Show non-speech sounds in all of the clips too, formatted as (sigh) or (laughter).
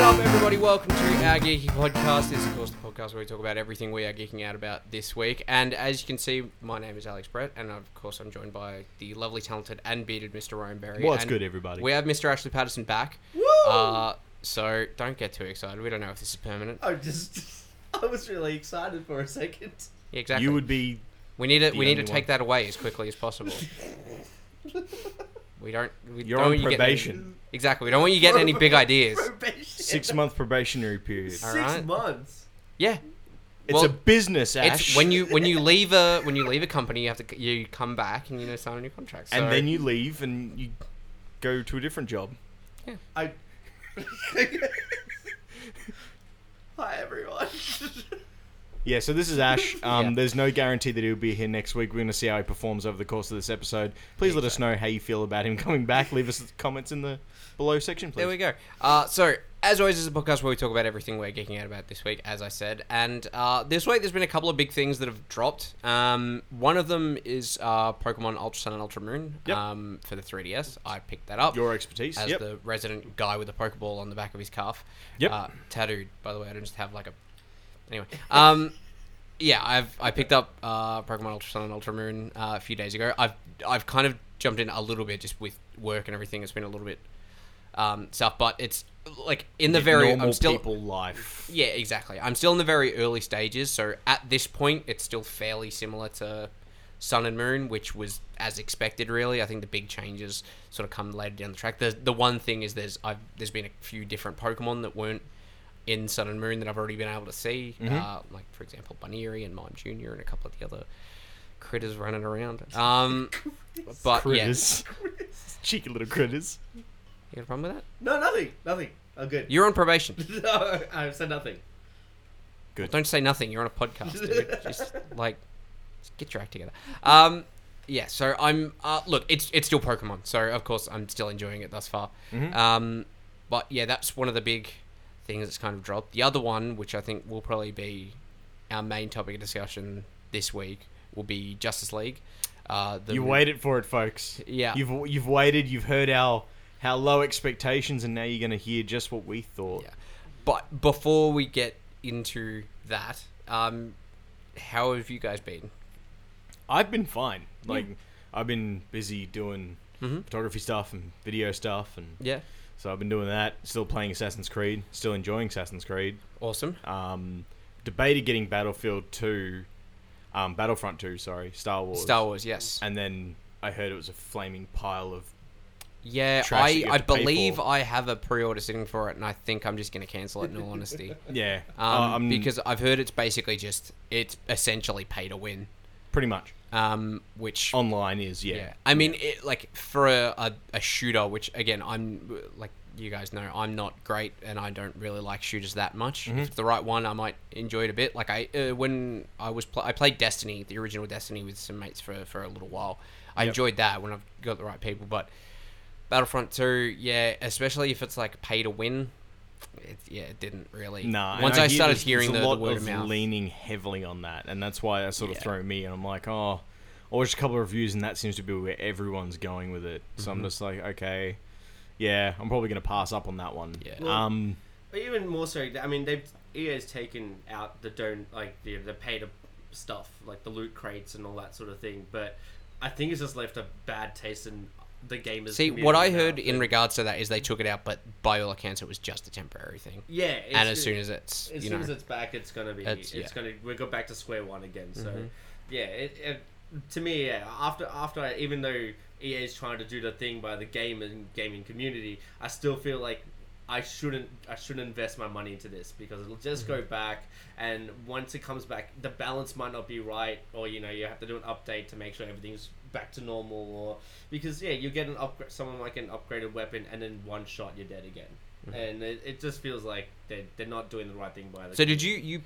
up, everybody? Welcome to our Geeky Podcast. This is, of course, the podcast where we talk about everything we are geeking out about this week. And as you can see, my name is Alex Brett, and of course, I'm joined by the lovely, talented, and bearded Mr. Ryan Berry. What's And good, everybody? We have Mr. Ashley Patterson back. Uh, so don't get too excited. We don't know if this is permanent. I just, (laughs) I was really excited for a second. Yeah, exactly. You would be. we need to. We need to take one. that away as quickly as possible. (laughs) (laughs) we don't. We You're don't on want you getting any- probation. exactly. We don't want you getting any big (laughs) ideas. Probation. Six month probationary period. Six Alright. months. Yeah. It's Well, a business, Ash. It's when you when you (laughs) leave a when you leave a company, you have to you come back and you know sign a new contract. So, and then you leave and you go to a different job. I. (laughs) Hi everyone. Yeah, so this is Ash. (laughs) Um, Yeah. There's no guarantee that he'll be here next week. We're going to see how he performs over the course of this episode. Please let us know how you feel about him coming back. Leave us (laughs) comments in the below section, please. there we go. Uh, so as always, this is a podcast where we talk about everything we're geeking out about this week, as I said. And uh, this week, there's been a couple of big things that have dropped. Um, one of them is uh, Pokemon Ultra Sun and Ultra Moon Yep. um, for the 3DS. I picked that up. Your expertise. as yep. the resident guy with a Pokeball on the back of his calf. Yep. Uh, tattooed, by the way. I don't just have like a. Anyway. Um, yeah, I've I picked up uh, Pokemon Ultra Sun and Ultra Moon uh, a few days ago. I've I've kind of jumped in a little bit just with work and everything. It's been a little bit um, stuff, but it's like in the very. normal I'm still. people life. Yeah, exactly. I'm still in the very early stages, so at this point, it's still fairly similar to Sun and Moon, which was as expected. Really, I think the big changes sort of come later down the track. The the one thing is there's I've there's been a few different Pokemon that weren't in Sun and Moon that I've already been able to see, Mm-hmm. uh, like for example Bunnery and Mime Junior and a couple of the other critters running around. Um, (laughs) but Critters. (laughs) Cheeky little critters. you got a problem with that? no, nothing. Nothing. I'm good. You're on probation. (laughs) no, I've said nothing. Good. Don't say nothing. You're on a podcast, dude. Just like, just get your act together. Um, yeah. So I'm. Uh, look, it's it's still Pokemon. So of course I'm still enjoying it thus far. Mhm. Um, but yeah, that's one of the big things that's kind of dropped. The other one, which I think will probably be our main topic of discussion this week, will be Justice League. Uh, the You waited for it, folks. Yeah. You've you've waited. You've heard our how low expectations, and now you're going to hear just what we thought. Yeah. But before we get into that, um, how have you guys been? I've been fine. Like I've been busy doing Mhm. photography stuff and video stuff, and Yeah. So I've been doing that. Still playing Assassin's Creed. Still enjoying Assassin's Creed. Awesome. Um, debated getting Battlefield Two, um, Battlefront Two. Sorry, Star Wars. Star Wars, yes. And then I heard it was a flaming pile of. Yeah, trash I, I have to pay believe for. I have a pre-order sitting for it, and I think I'm just going to cancel it. In all honesty, (laughs) Yeah, um, uh, because I've heard it's basically just it's essentially pay to win, pretty much um, which online is yeah. yeah. I mean, it, like for a, a, a shooter, which again, I'm like you guys know, I'm not great, and I don't really like shooters that much. Mm-hmm. If it's the right one, I might enjoy it a bit. Like I uh, when I was pl- I played Destiny, the original Destiny, with some mates for for a little while. I Yep. enjoyed that when I've got the right people, but Battlefront 2, yeah, especially if it's like pay to win. It, yeah, it didn't really. Nah. Once I, hear started there's- hearing there's the, a the word of of mouth, leaning heavily on that, and that's why that sort of Yeah. thrown me. And I'm like, oh, I watched a couple of reviews, and that seems to be where everyone's going with it. So Mm-hmm. I'm just like, okay, yeah, I'm probably gonna pass up on that one. Yeah. Well- Um. But even more so, I mean, they've EA's taken out the don't like the the pay to stuff, like the loot crates and all that sort of thing. But I think it's just left a bad taste in the gamers. See, what I heard now. in regards to that is they took it out, but by all accounts, it was just a temporary thing. yeah, it's, and as soon as it's, as soon know, as it's back, it's gonna be It's- it's, yeah. gonna we go back to square one again. So Mhm. yeah, it, it to me yeah after after even though EA is trying to do the thing by the game and gaming community, I still feel like I shouldn't I shouldn't invest my money into this because it'll just Mm-hmm. go back and once it comes back the balance might not be right or you know you have to do an update to make sure everything's back to normal or because yeah you get an upgrade someone like an upgraded weapon and then one shot you're dead again and it, it just feels like they they're not doing the right thing by the Mm-hmm. So did you you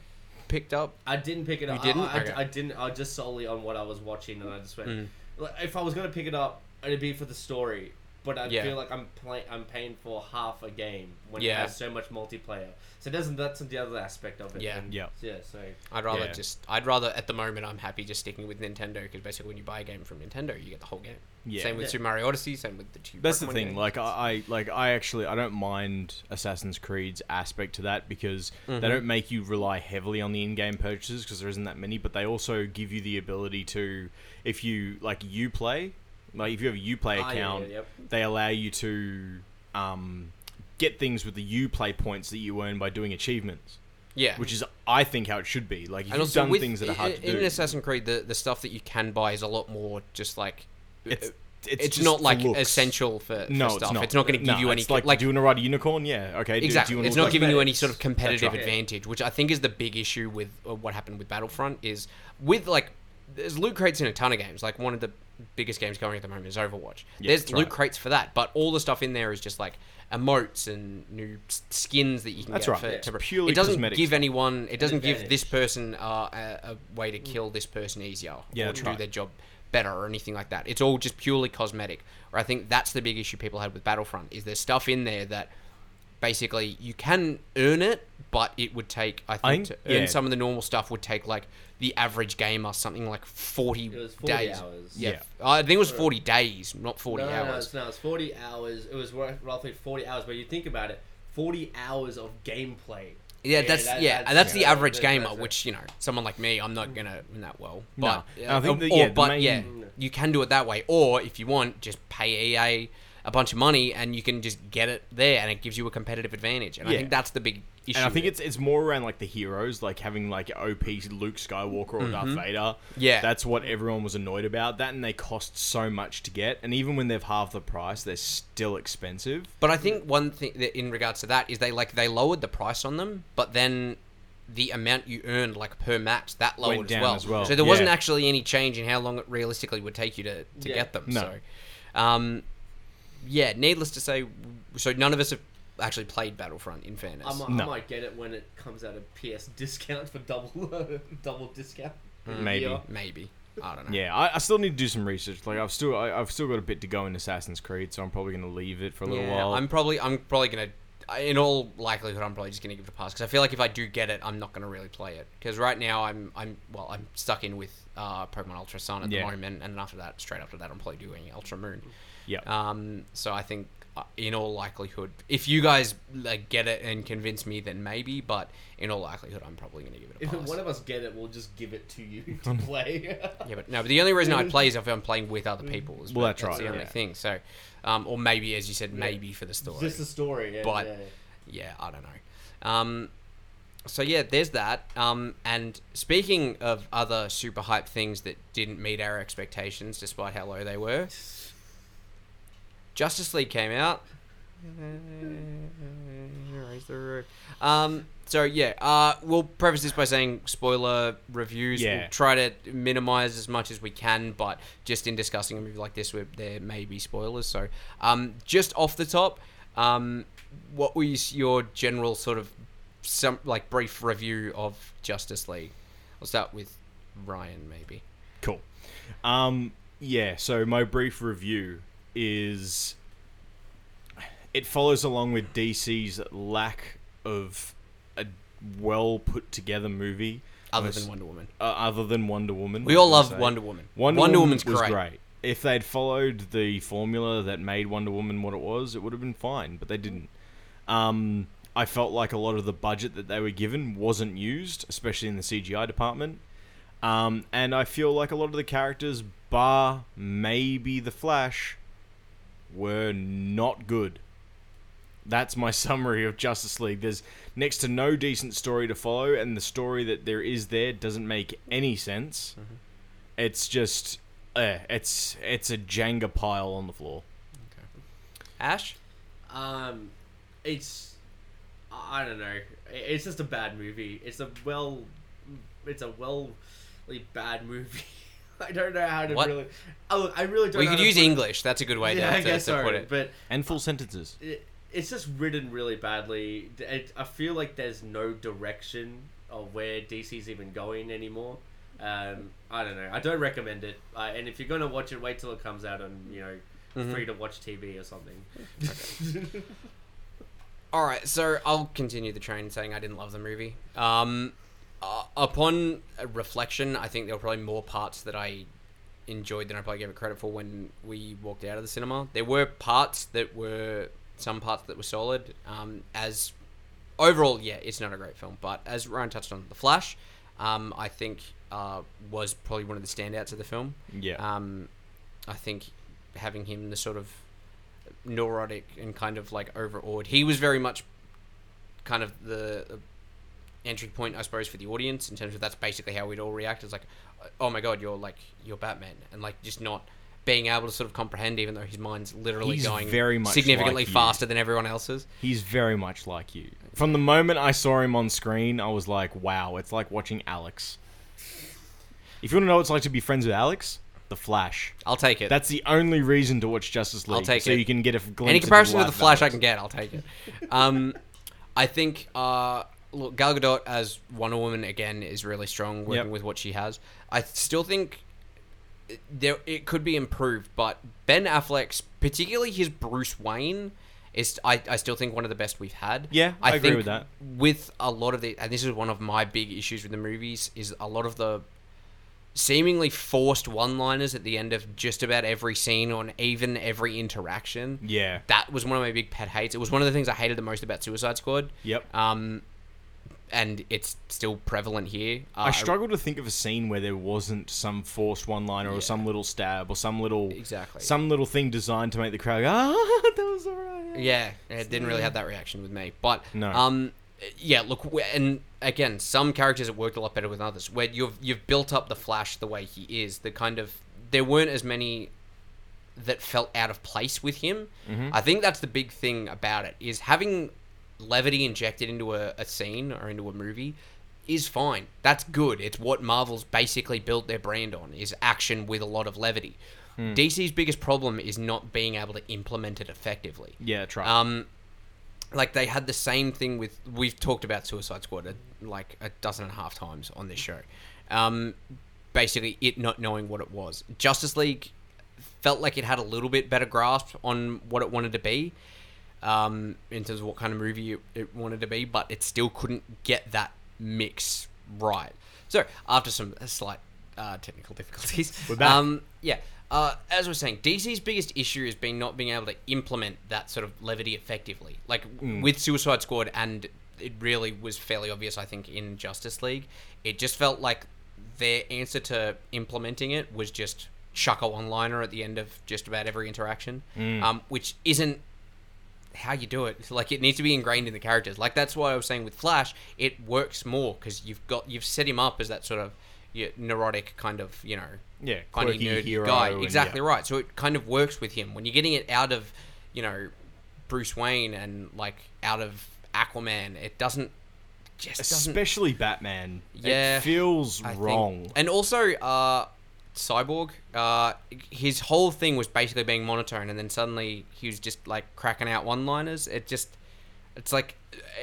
picked up? I didn't pick it You up. didn't? I, I, Okay. I didn't. I just solely on what I was watching, and I just went. Mm. Like, if I was gonna pick it up, it'd be for the story. But I Yeah. feel like I'm play- I'm paying for half a game when Yeah. it has so much multiplayer. So doesn't that's the other aspect of it. Yeah. and- Yeah. yeah. So I'd rather Yeah. just. I'd rather at the moment. I'm happy just sticking with Nintendo because basically when you buy a game from Nintendo, you get the whole game. Yeah. Same with Yeah. Super Mario Odyssey. Same with the two. That's the thing. games. Like I, I like I actually I don't mind Assassin's Creed's aspect to that because Mm-hmm. they don't make you rely heavily on the in-game purchases because there isn't that many, but they also give you the ability to if you like you play, like if you have a UPlay Ah, yeah, account, yeah, yep. they allow you to um, get things with the UPlay points that you earn by doing achievements, yeah, which is I think how it should be. Like you've done with, things that are hard in, to do, in Assassin's Creed, the the stuff that you can buy is a lot more just like. it's it's, it's, just not like looks. essential for, for No, stuff. it's not. It's not going to give No, you any It's like, like do you want to ride a unicorn? Yeah, okay. do- do Exactly. you it's not like giving you any sort of competitive right. advantage, which I think is the big issue with uh, what happened with Battlefront. Is with like there's loot crates in a ton of games. Like one of the biggest games going at the moment is Overwatch. Yeah, there's loot right. crates for that, but all the stuff in there is just like emotes and new skins that you can That's get. right. For, It's to- purely it doesn't cosmetic give stuff. anyone. It doesn't give this person uh, a, a way to kill this person easier Yeah, or that's to do their job better or anything like that. It's all just purely cosmetic. Or I think that's the big issue people had with Battlefront is there's stuff in there that basically you can earn it, but it would take I think, I think- to earn yeah. some of the normal stuff would take like the average gamer something like forty, It was 40 days. hours. Yeah. Yeah. I think it was forty days, not forty no, no, no, it's, no, it's 40 hours. It was roughly 40 hours, but you think about it, 40 hours of gameplay. Yeah, Yeah, that's that- yeah, that's- and that's the average that- gamer, that's which you know, someone like me, I'm not gonna win that well. No. But I think uh, that, or- yeah, the but main- yeah, you can do it that way, or if you want, just pay EA a bunch of money and you can just get it there, and it gives you a competitive advantage. And I Yeah. think that's the big issue. And I think it's it's more around like the heroes, like having like OP Luke Skywalker or Darth Vader. Mm-hmm. Yeah. that's what everyone was annoyed about. That and they cost so much to get, and even when they've halved the price, they're still expensive. But I think one thing that in regards to that is they like they lowered the price on them, but then the amount you earned like per match that lowered Went as, well. as well, So there wasn't yeah. actually any change in how long it realistically would take you to, to Yeah. get them. No. So, um, yeah, needless to say, so none of us have actually played Battlefront. In fairness, I might, No. I might get it when it comes out of PS discount for double (laughs) double discount. Maybe. Yeah. maybe I don't know. Yeah, I, I still need to do some research. Like I've still I, I've still got a bit to go in Assassin's Creed, so I'm probably gonna leave it for a little Yeah, while. I'm probably I'm probably gonna. In all likelihood, I'm probably just gonna give it a pass because I feel like if I do get it, I'm not gonna really play it because right now I'm I'm well I'm stuck in with uh, Pokemon Ultra Sun at Yeah. the moment, and then after that, straight after that, I'm probably doing Ultra Moon. Yeah, Um, so I think uh, in all likelihood, if you guys like get it and convince me, then maybe. But in all likelihood, I'm probably gonna give it a If pass. one of us get it, we'll just give it to you (laughs) to (laughs) play. Yeah, but no. But the only reason I (laughs) play is if I'm playing with other people. Is Well, that's that's right, the only yeah. thing. So, um, or maybe as you said, maybe for the story. Just the story. Yeah, But- yeah. yeah, I don't know. Um, so yeah, there's that. Um, and speaking of other super hype things that didn't meet our expectations, despite how low they were, Justice League came out. Raise the roof. Um, so yeah, uh, we'll preface this by saying spoiler reviews. Yeah. We'll try to minimize as much as we can, but just in discussing a movie like this, where there may be spoilers. So, um, just off the top, um, what was your general sort of some like brief review of Justice League? I'll start with Ryan, maybe. cool. Um, yeah. So my brief review is it follows along with DC's lack of a well put together movie, Other Unless- than Wonder Woman, uh, other than Wonder Woman. we all love say. Wonder Woman. Wonder, Wonder Woman Woman's was great. great. If they'd followed the formula that made Wonder Woman what it was, it would have been fine, but they didn't. Um, I felt like a lot of the budget that they were given wasn't used, especially in the CGI department. Um, and I feel like a lot of the characters, bar maybe the Flash, were not good. That's my (laughs) summary of Justice League. There's next to no decent story to follow, and the story that there is there doesn't make any sense. It's just, uh, it's it's a Jenga pile on the floor. Ash. Um, it's I don't know. It's just a bad movie. It's a well, it's a well, bad movie. (laughs) (laughs) I don't know how to What? really. Oh, look, I really don't. Know. We know could use put it. English. That's a good way Yeah, to, I guess to so. put it. But And full sentences. it, it's just written really badly. It, I feel like there's no direction of where DC's even going anymore. Um, I don't know. I don't recommend it. Uh, and if you're gonna watch it, wait till it comes out on you know Mm-hmm. free to watch TV or something. (laughs) All right, so I'll continue the train saying I didn't love the movie. Um, uh, upon reflection, I think there were probably more parts that I enjoyed than I probably gave it credit for when we walked out of the cinema. There were parts that were some parts that were solid. Um, as overall, yeah, it's not a great film, but as Ryan touched on, The Flash, um, I think uh, was probably one of the standouts of the film. Yeah. Um, I think having him the sort of neurotic and kind of like overawed. He was very much kind of the entry point, I suppose, for the audience in terms of that's basically how we'd all react. It's like, oh my god, you're like you're Batman, and like just not being able to sort of comprehend, even though his mind's literally He's going very much significantly like faster than everyone else's. He's very much like you. From the moment I saw him on screen, I was like, wow, it's like watching Alex. If you want to know what it's like to be friends with Alex, The Flash. I'll take it. That's the only reason to watch Justice League. I'll take so it. you can get a glimpse Any comparison to the Flash I can get, I'll take it. Um, (laughs) I think uh, look, Gal Gadot as Wonder Woman again is really strong working Yep. with what she has. I still think it- there it could be improved, but Ben Affleck's, particularly his Bruce Wayne, is I, I still think one of the best we've had. Yeah, I agree think with that. With a lot of the, and this is one of my big issues with the movies, is a lot of the seemingly forced one-liners at the end of just about every scene on even every interaction Yeah. that was one of my big pet hates. It was one of the things I hated the most about Suicide Squad. Yep. Um, and it's still prevalent here. Uh, I struggle to think of a scene where there wasn't some forced one-liner or some little stab or some little Exactly. some little thing designed to make the crowd go, ah, (laughs) that was alright. Yeah, it didn't really have that reaction with me. But No. um, yeah, look, and again, some characters it worked a lot better with others. Where you've you've built up the Flash the way he is, the kind of there weren't as many that felt out of place with him. Mm-hmm. I think that's the big thing about it is having levity injected into a, a scene or into a movie is fine. That's good. It's what Marvel's basically built their brand on is action with a lot of levity. Hmm. DC's biggest problem is not being able to implement it effectively. Yeah, try. Um, like they had the same thing with we've talked about Suicide Squad a, like a dozen and a half times on this show. Um, basically, it not knowing what it was. Justice League felt like it had a little bit better grasp on what it wanted to be, um, in terms of what kind of movie it, it wanted to be, but it still couldn't get that mix right. So after some slight uh, technical (laughs) difficulties, We're back. Um, yeah. Uh, as I was saying, DC's biggest issue has been not being able to implement that sort of levity effectively. Like with Suicide Squad, and it really was fairly obvious, I think, in Justice League. It just felt like their answer to implementing it was just chuck a one liner at the end of just about every interaction, um, which isn't how you do it. Like it needs to be ingrained in the characters. Like that's why I was saying with Flash, it works more because you've got you've set him up as that sort of yeah, neurotic kind of you know Yeah, funny hero guy. and Exactly yeah. right. So it kind of works with him when you're getting it out of you know Bruce Wayne and like out of Aquaman. It doesn't just doesn't Especially Batman. Yeah, It feels I think. wrong. And also, uh, Cyborg, uh, his whole thing was basically being monotone, and then suddenly he was just like cracking out one-liners. It just, it's like,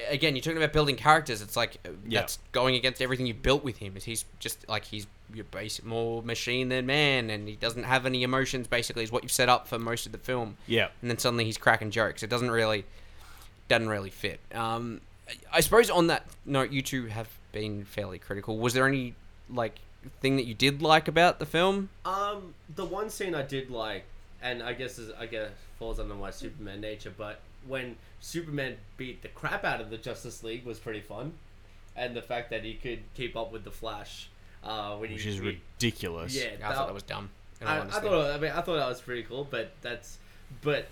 again, you're talking about building characters. It's like uh, Yeah. that's going against everything you built with him. Is he's just like he's your basic more machine than man, and he doesn't have any emotions. Basically, is what you've set up for most of the film. Yeah. and then suddenly he's cracking jokes. It doesn't really, doesn't really fit. Um, I- I suppose on that note, you two have been fairly critical. Was there any like thing that you did like about the film? Um, the one scene I did like, and I guess is I guess falls under my Superman nature, but when Superman beat the crap out of the Justice League was pretty fun, and the fact that he could keep up with the Flash, uh, when Which he, is he- ridiculous. yeah, I thought that was dumb. in I, I thought I mean I thought that was pretty cool, but that's but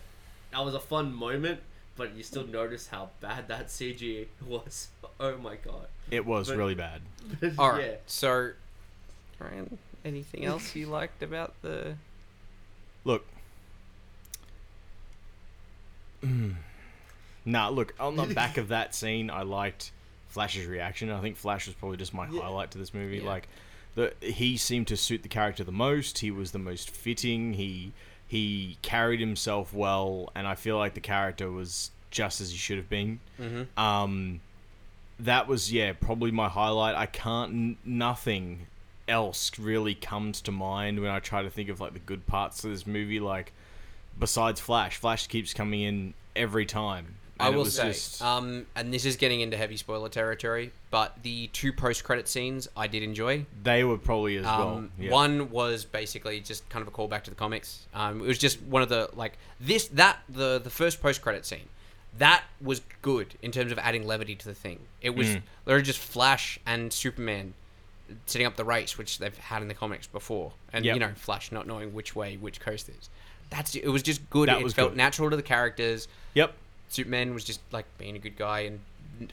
that was a fun moment. But you still notice how bad that CG was. (laughs) Oh my god! It was But- really bad. (laughs) All right. Yeah. So, Ryan, anything else you (laughs) liked about the? Look. (clears throat) nah, look, on the back of that scene, I liked Flash's reaction. I think Flash was probably just my Yeah. highlight to this movie. Yeah. Like, the he seemed to suit the character the most. He was the most fitting. He he carried himself well, and I feel like the character was just as he should have been. Mm-hmm. Um, that was yeah probably my highlight. I can't n- nothing else really comes to mind when I try to think of like the good parts of this movie. Like besides Flash. Flash keeps coming in every time. I will say, just- um, and this is getting into heavy spoiler territory, but the two post-credit scenes I did enjoy. they were probably as well. Um, Yeah. One was basically just kind of a callback to the comics. Um, it was just one of the like this that the the first post credit scene that was good in terms of adding levity to the thing. It was Mm. literally just Flash and Superman setting up the race, which they've had in the comics before, and Yep. you know Flash not knowing which way which coast is. That's it. Was just good. That it was felt good. natural to the characters. Yep. Superman was just like being a good guy, and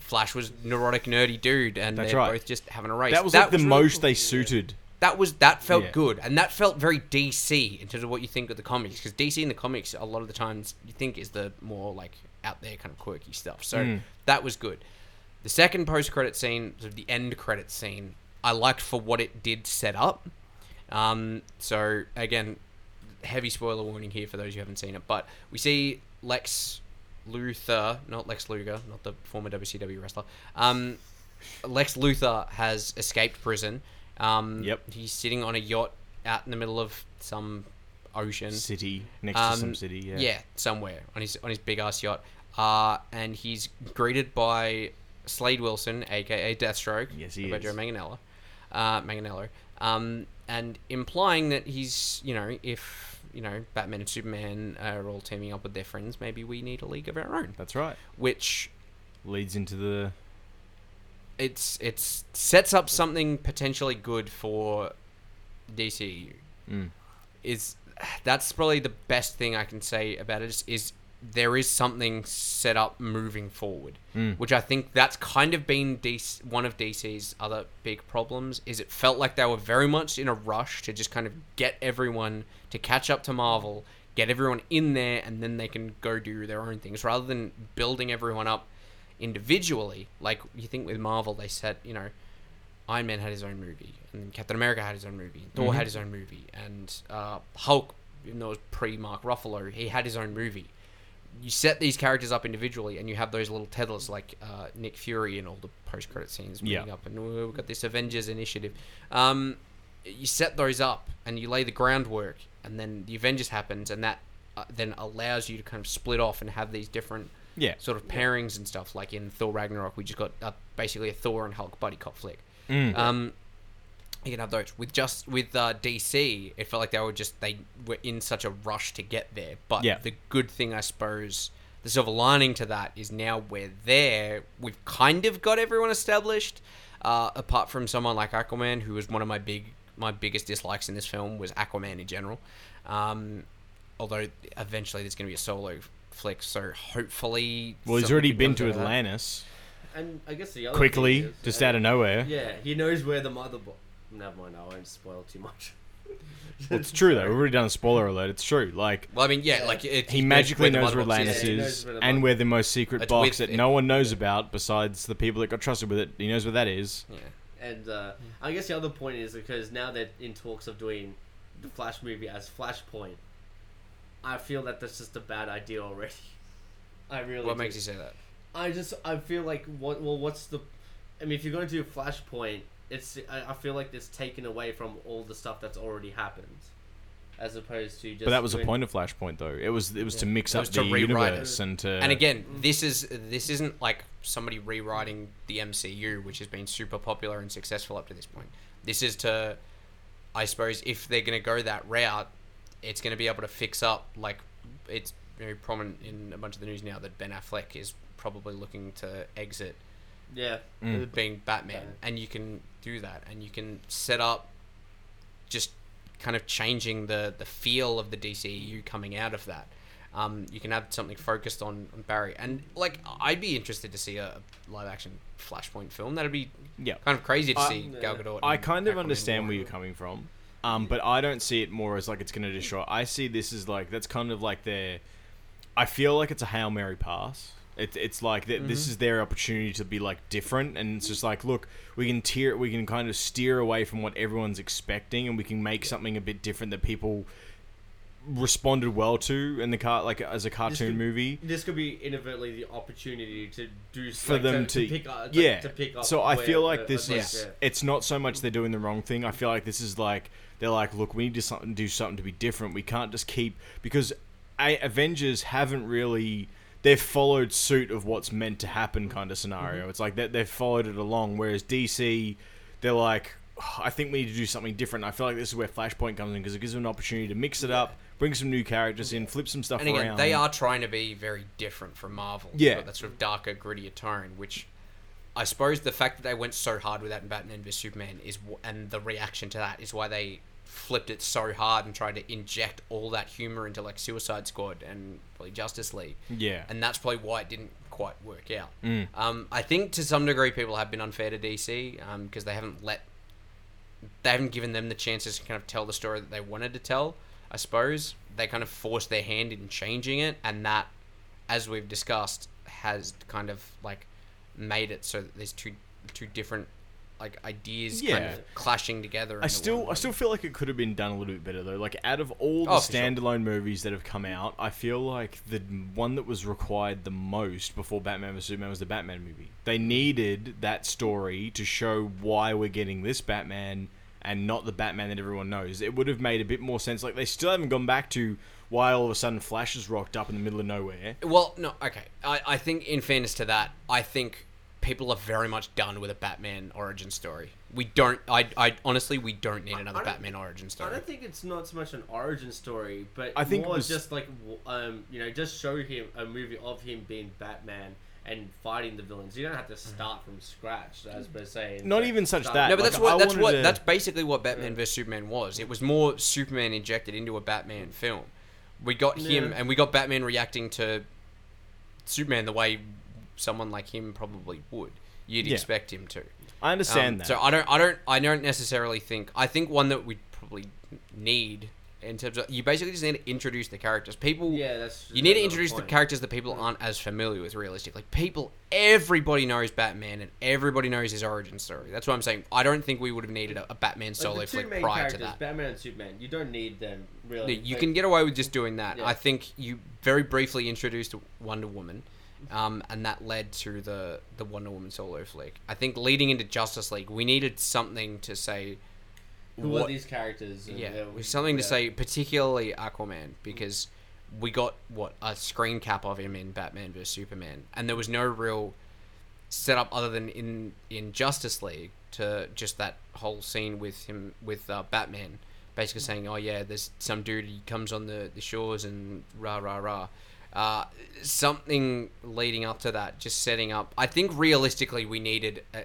Flash was neurotic, nerdy dude, and That's they're right. both just having a race. That was like the really most cool. they suited. That was that felt Yeah. good, and that felt very DC in terms of what you think of the comics. Because DC in the comics, a lot of the times you think is the more like out there kind of quirky stuff. So Mm. that was good. The second post credit scene, sort of the end credit scene, I liked for what it did set up. Um, so again, heavy spoiler warning here for those who haven't seen it, but we see Lex Luthor, not Lex Luger, not the former WCW wrestler. Um, Lex Luthor has escaped prison. Um, Yep. He's sitting on a yacht out in the middle of some ocean. City next Um, to some city. Yeah. Yeah, somewhere on his on his big ass yacht. Uh, and he's greeted by Slade Wilson, aka Deathstroke, Yes, he by is. Joe Manganiello, uh, Manganiello, um, and implying that he's you know if you know Batman and Superman are all teaming up with their friends, maybe we need a league of our own. That's right. Which Leads into the it's it's sets up something potentially good for DCU. mm, is that's probably the best thing I can say about it is, is there is something set up moving forward, Mm. which I think that's kind of been DC, one of DC's other big problems. Is it felt like they were very much in a rush to just kind of get everyone to catch up to Marvel, get everyone in there, and then they can go do their own things rather than building everyone up individually. Like you think with Marvel, they said you know. Iron Man had his own movie, and Captain America had his own movie, and Thor Mhm. had his own movie, and uh, Hulk, even though it was pre Mark Ruffalo, he had his own movie. You set these characters up individually, and you have those little tethers like uh, Nick Fury and all the post credit scenes moving Yeah. up, and "Oh, we've got this Avengers initiative. Um, you set those up, and you lay the groundwork, and then the Avengers happens, and that uh, then allows you to kind of split off and have these different yeah. sort of pairings and stuff. Like in Thor Ragnarok, we just got uh, basically a Thor and Hulk buddy cop flick. Mm. Um, you can have those with just with uh, DC. It felt like they were just they were in such a rush to get there. But Yeah. the good thing, I suppose, the silver lining to that is now we're there. We've kind of got everyone established. Uh, apart from someone like Aquaman, who was one of my big my biggest dislikes in this film was Aquaman in general. Um, although eventually there's going to be a solo flick, so hopefully. well, he's already been to out of that. Atlantis And I guess the other quickly, thing is, just uh, out of nowhere. Yeah, he knows where the mother. Bo- Never mind, I won't spoil too much. Well, it's true though. We've already done a spoiler alert. It's true. Like Well, I mean, yeah, Yeah. like it, he magically knows where mother Atlantis Yeah, he is, where the and mother- where the most secret It's box with that it- no one knows about besides the people that got trusted with it. He knows where that is. Yeah. And uh, I guess the other point is because now they're in talks of doing the Flash movie as Flashpoint, I feel that that's just a bad idea already. (laughs) I really. What do. makes you say that? I just I feel like what well what's the, I mean if you're going to do Flashpoint, it's I, I feel like it's taken away from all the stuff that's already happened, as opposed to just. But that was the doing- point of Flashpoint, though. It was it was to mix It up was the to rewrite universe and to. And again, this is this isn't like somebody rewriting the MCU, which has been super popular and successful up to this point. This is to, I suppose, if they're going to go that route, it's going to be able to fix up. Like, it's very prominent in a bunch of the news now that Ben Affleck is probably looking to exit Yeah. Mm. being Batman, Batman. and you can do that, and you can set up just kind of changing the the feel of the DCU coming out of that. Um, you can have something focused on, on Barry, and like I'd be interested to see a live action Flashpoint film. That'd be yeah. kind of crazy to I- see Gal Gadot. I kind of Aquaman understand where you're coming from, um, but I don't see it more as like it's going to destroy. I see this as like that's kind of like their. I feel like it's a hail mary pass. It's it's like that. This mm-hmm. is their opportunity to be like different, and it's just like, look, we can tear, we can kind of steer away from what everyone's expecting, and we can make something a bit different that people responded well to in the car, like as a cartoon could- movie. This could be inadvertently the opportunity to do for like, them to, to, pick up, yeah. to pick up. so I feel like the- this is yeah. it's not so much they're doing the wrong thing. I feel like this is like they're like, look, we need to something, do something to be different. We can't just keep because a- Avengers haven't really. They've followed suit of what's meant to happen, kind of scenario. Mm-hmm. It's like they, they've followed it along. Whereas DC, they're like, "Oh, I think we need to do something different. I feel like this is where Flashpoint comes in because it gives them an opportunity to mix it up, bring some new characters in, flip some stuff And again, around. they are trying to be very different from Marvel. Yeah. That sort of darker, grittier tone, which I suppose the fact that they went so hard with that in Batman vs Superman is, and the reaction to that is why they flipped it so hard and tried to inject all that humor into like Suicide Squad and probably Justice League. Yeah. And that's probably why it didn't quite work out. Mm. Um, I think to some degree people have been unfair to DC because they haven't let they haven't given them the chances to kind of tell the story that they wanted to tell. I suppose they kind of forced their hand in changing it, and that, as we've discussed, has kind of like made it so that there's two two different like ideas kind of clashing together. I still, I still feel like it could have been done a little bit better though. Like out of all the Oh, for sure. standalone movies that have come out, I feel like the one that was required the most before Batman vs Superman was the Batman movie. They needed that story to show why we're getting this Batman and not the Batman that everyone knows. It would have made a bit more sense. Like they still haven't gone back to why all of a sudden Flash has rocked up in the middle of nowhere. Well, no, okay. I, I think, in fairness to that, I think people are very much done with a Batman origin story. We don't. I, I honestly, we don't need another I don't- Batman origin story. I story. don't think it's not so much an origin story, but I think it more was- just like w- um, you know, just show him a movie of him being Batman and fighting the villains. You don't have to start from scratch, as per se. and Not say- even such start- that. No, but Like, that's what I that's wanted what to- that's basically what Batman vs Superman was. It was more Superman injected into a Batman film. We got him, Yeah. and we got Batman reacting to Superman the way someone like him probably would. You'd Yeah. expect him to. I understand Um, that. So I don't, I don't, I don't necessarily think. I think one that we probably need in terms of you basically just need to introduce the characters. People, Yeah, that's. you need to another introduce the characters that people aren't as familiar with realistically. People, everybody knows Batman and everybody knows his origin story. That's what I'm saying. I don't think we would have needed a, a Batman Like, solo the two flick main prior to that. Batman and Superman. You don't need them really. You Like, can get away with just doing that. Yeah. I think you very briefly introduced Wonder Woman, um, and that led to the the Wonder Woman solo flick. I think leading into Justice League, we needed something to say. Who what- are these characters? yeah, with something to say, particularly Aquaman, because we got what a screen cap of him in Batman vs Superman, and there was no real setup other than in in Justice League to just that whole scene with him with uh, Batman, basically saying, "Oh yeah, there's some dude he comes on the the shores and rah rah rah." Uh, something leading up to that, just setting up. I think realistically, we needed a,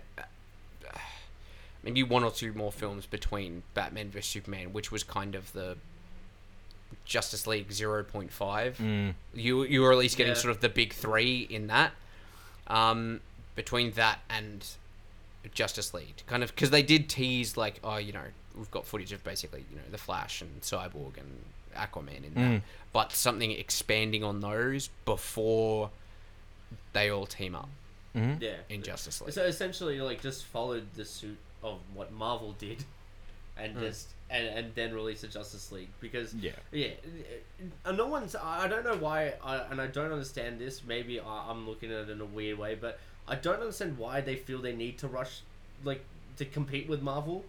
maybe one or two more films between Batman vs Superman, which was kind of the Justice League 0.5. Mm. You you were at least getting Yeah. sort of the big three in that. Um, between that and Justice League, kind of because they did tease like, oh, you know, we've got footage of basically you know the Flash and Cyborg and Aquaman in that, Mm. but something expanding on those before they all team up Mhm. Yeah. in Justice League. So essentially, like, just followed the suit of what Marvel did, (laughs) and Mm. just and, and then released the Justice League because Yeah. yeah, uh, no one's. I I don't know why, I, and I don't understand this. Maybe I, I'm looking at it in a weird way, but I don't understand why they feel they need to rush, like, to compete with Marvel.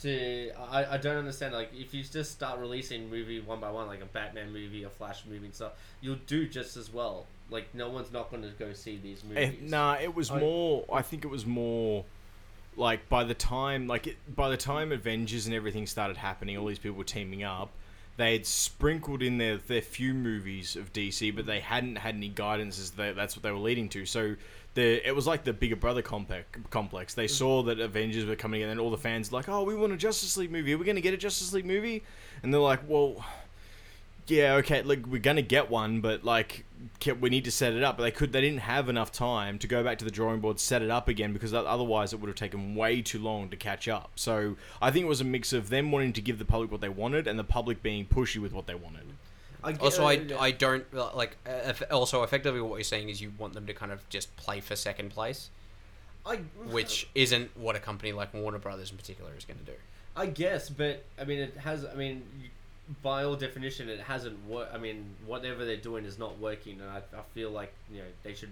To I, I don't understand. Like, if you just start releasing movie one by one, like a Batman movie, a Flash movie, and stuff, you'll do just as well. Like, no one's not going to go see these Eh, movies. nah, it was I- more. I think it was more like by the time, like it, by the time Avengers and everything started happening, all these people were teaming up. They had sprinkled in their their few movies of DC, but they hadn't had any guidance as they, that's what they were leading to. So the it was like the bigger brother complex. Complex. They mm. saw that Avengers were coming in, and all the fans were like, oh, we want a Justice League movie. Are we going to get a Justice League movie? And they're like, well, yeah, okay, like we're gonna get one, but like ke- we need to set it up. But they could, they didn't have enough time to go back to the drawing board, set it up again, because o- otherwise it would have taken way too long to catch up. So I think it was a mix of them wanting to give the public what they wanted and the public being pushy with what they wanted. I get- Also, I, I don't uh, like. Uh, also, effectively, what you're saying is you want them to kind of just play for second place, I, which isn't what a company like Warner Brothers in particular is going to do. I guess, but I mean, it has. I mean, you- by all definition, it hasn't worked. I mean, whatever they're doing is not working, and I, I feel like you know they should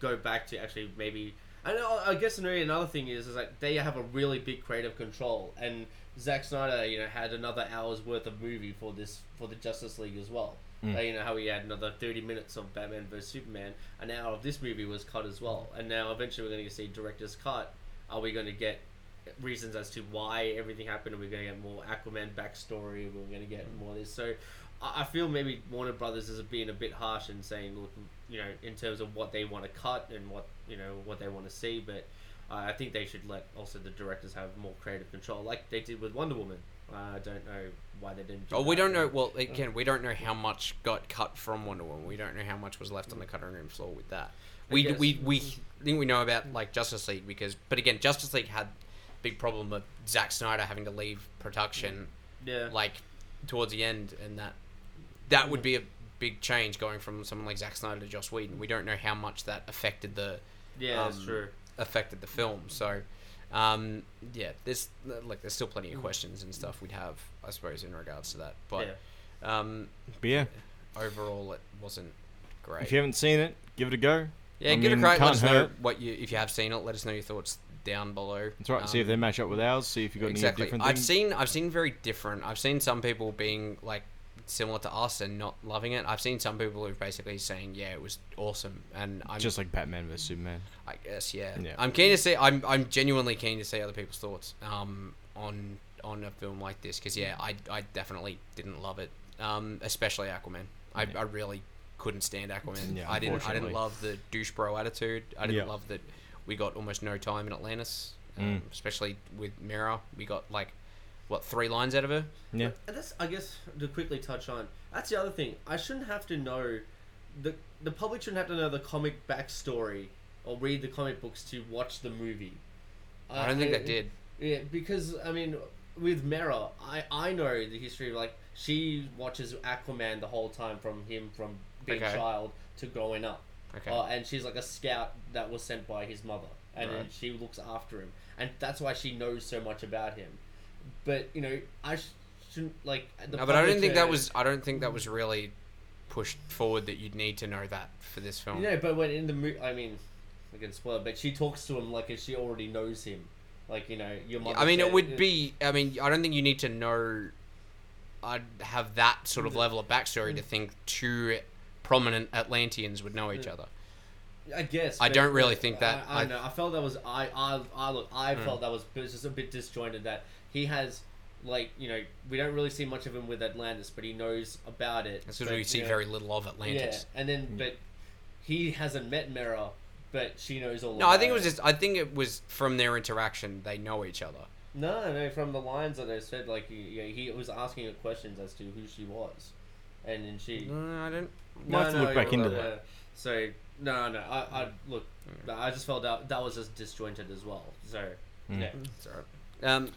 go back to actually maybe. I know. I guess another another thing is is like they have a really big creative control, and Zack Snyder, you know, had another hour's worth of movie for this for the Justice League as well. Uh, you know how we had another thirty minutes of Batman vs Superman, an hour of this movie was cut as well, and now eventually we're going to see director's cut. Are we going to get reasons as to why everything happened? Are we going to get more Aquaman backstory? We're going to get more of this. So I feel maybe Warner Brothers is being a bit harsh and saying, look, you know, in terms of what they want to cut and what you know what they want to see, but uh, I think they should let also the directors have more creative control, like they did with Wonder Woman. Uh, I don't know why they didn't. Do Oh, we don't know. Well, again, we don't know how much got cut from Wonder Woman. We don't know how much was left on the cutting room floor with that. We we we think we know about like Justice League because, but again, Justice League had big problem of Zack Snyder having to leave production Yeah. like towards the end, and that that would be a big change going from someone like Zack Snyder to Joss Whedon. We don't know how much that affected the yeah, that's um, true. affected the film. So, um, yeah, there's like there's still plenty of questions and stuff we'd have, I suppose, in regards to that. But yeah. um, But yeah, overall, it wasn't great. if you haven't seen it, give it a go. yeah, I give it a crack. Let can't us know what you if you have seen it. Let us know your thoughts down below. That's right. see if Um, they match up with ours. See if you've got exactly. any different I've seen I've seen very different. I've seen some people being like similar to us and not loving it. I've seen some people who basically saying, "Yeah, it was awesome," and I'm just like Batman vs Superman. I guess yeah. Yeah. I'm keen to see. I'm I'm genuinely keen to see other people's thoughts um on on a film like this because yeah, I I definitely didn't love it. Um, especially Aquaman. I, Yeah. I really couldn't stand Aquaman. Yeah, I didn't I didn't love the douche bro attitude. I didn't Yeah. love that we got almost no time in Atlantis. Um, Mm. Especially with Mera, we got like what three lines out of her. Yeah. And that's, I guess, to quickly touch on. That's the other thing. I shouldn't have to know the the public shouldn't have to know the comic backstory or read the comic books to watch the movie. I don't think they did. Yeah, because I mean, with Mera, I I know the history of like she watches Aquaman the whole time from him from being Okay. a child to growing up. Okay. Uh, and she's like a scout that was sent by his mother, and then Right. she looks after him, and that's why she knows so much about him. But you know, I sh- shouldn't like. The no, but I don't think that was. I don't think that was really pushed forward that you'd need to know that for this film. You know, but when in the movie, I mean, I can spoil, it, but she talks to him like if she already knows him. Like you know, your mother. I mean, it said- would be. I mean, I don't think you need to know. I'd have that sort of Mm. level of backstory to think two prominent Atlanteans would know each Mm. other. I guess. I but- don't really think that- I, I, I- don't know. I felt that was I I I look. I Hmm. felt that was it just a bit disjointed. That he has like you know we don't really see much of him with Atlantis, but he knows about it. That's because but, we see you know, very little of Atlantis. Yeah, and then but he hasn't met Mera, but she knows all. No, I think it was just. I think it was from their interaction they know each other. No, no. From the lines that they said, like he, you know, he was asking her questions as to who she was, and then she. No, I don't. Might have to look back into yeah. that. So no, no. I, I look. I just felt that that was just disjointed as well. So Mm. yeah. It's alright. Um,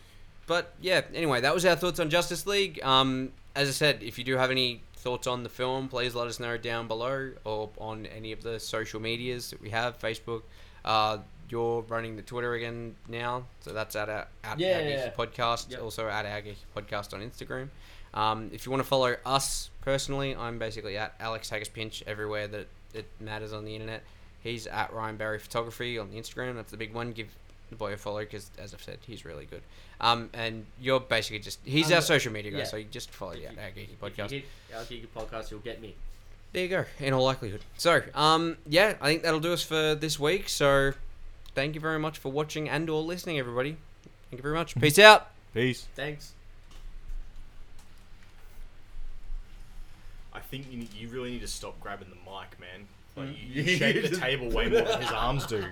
but yeah. Anyway, that was our thoughts on Justice League. Um, as I said, if you do have any thoughts on the film, please let us know down below or on any of the social medias that we have. Facebook. Uh, you're running the Twitter again now, so that's at our at Yeah, our yeah, yeah. podcast. Yep. Also at our Geeky podcast on Instagram. Um, if you want to follow us personally, I'm basically at Alex Haggis Pinch everywhere that it matters on the internet. He's at Ryan Barry Photography on the Instagram. That's the big one. Give the boy a follow because, as I've said, he's really good. Um, and you're basically just he's I'm our social media guy, yeah. so you just follow yeah, our Geeky If podcast. you hit our geeky podcast, you'll get me. There you go. In all likelihood. So, um, yeah, I think that'll do us for this week. So, thank you very much for watching and or listening, everybody. Thank you very much. Peace out. Peace. Thanks. Think you, you really need to stop grabbing the mic, man. Like, you, you shake the (laughs) table way more than his arms do.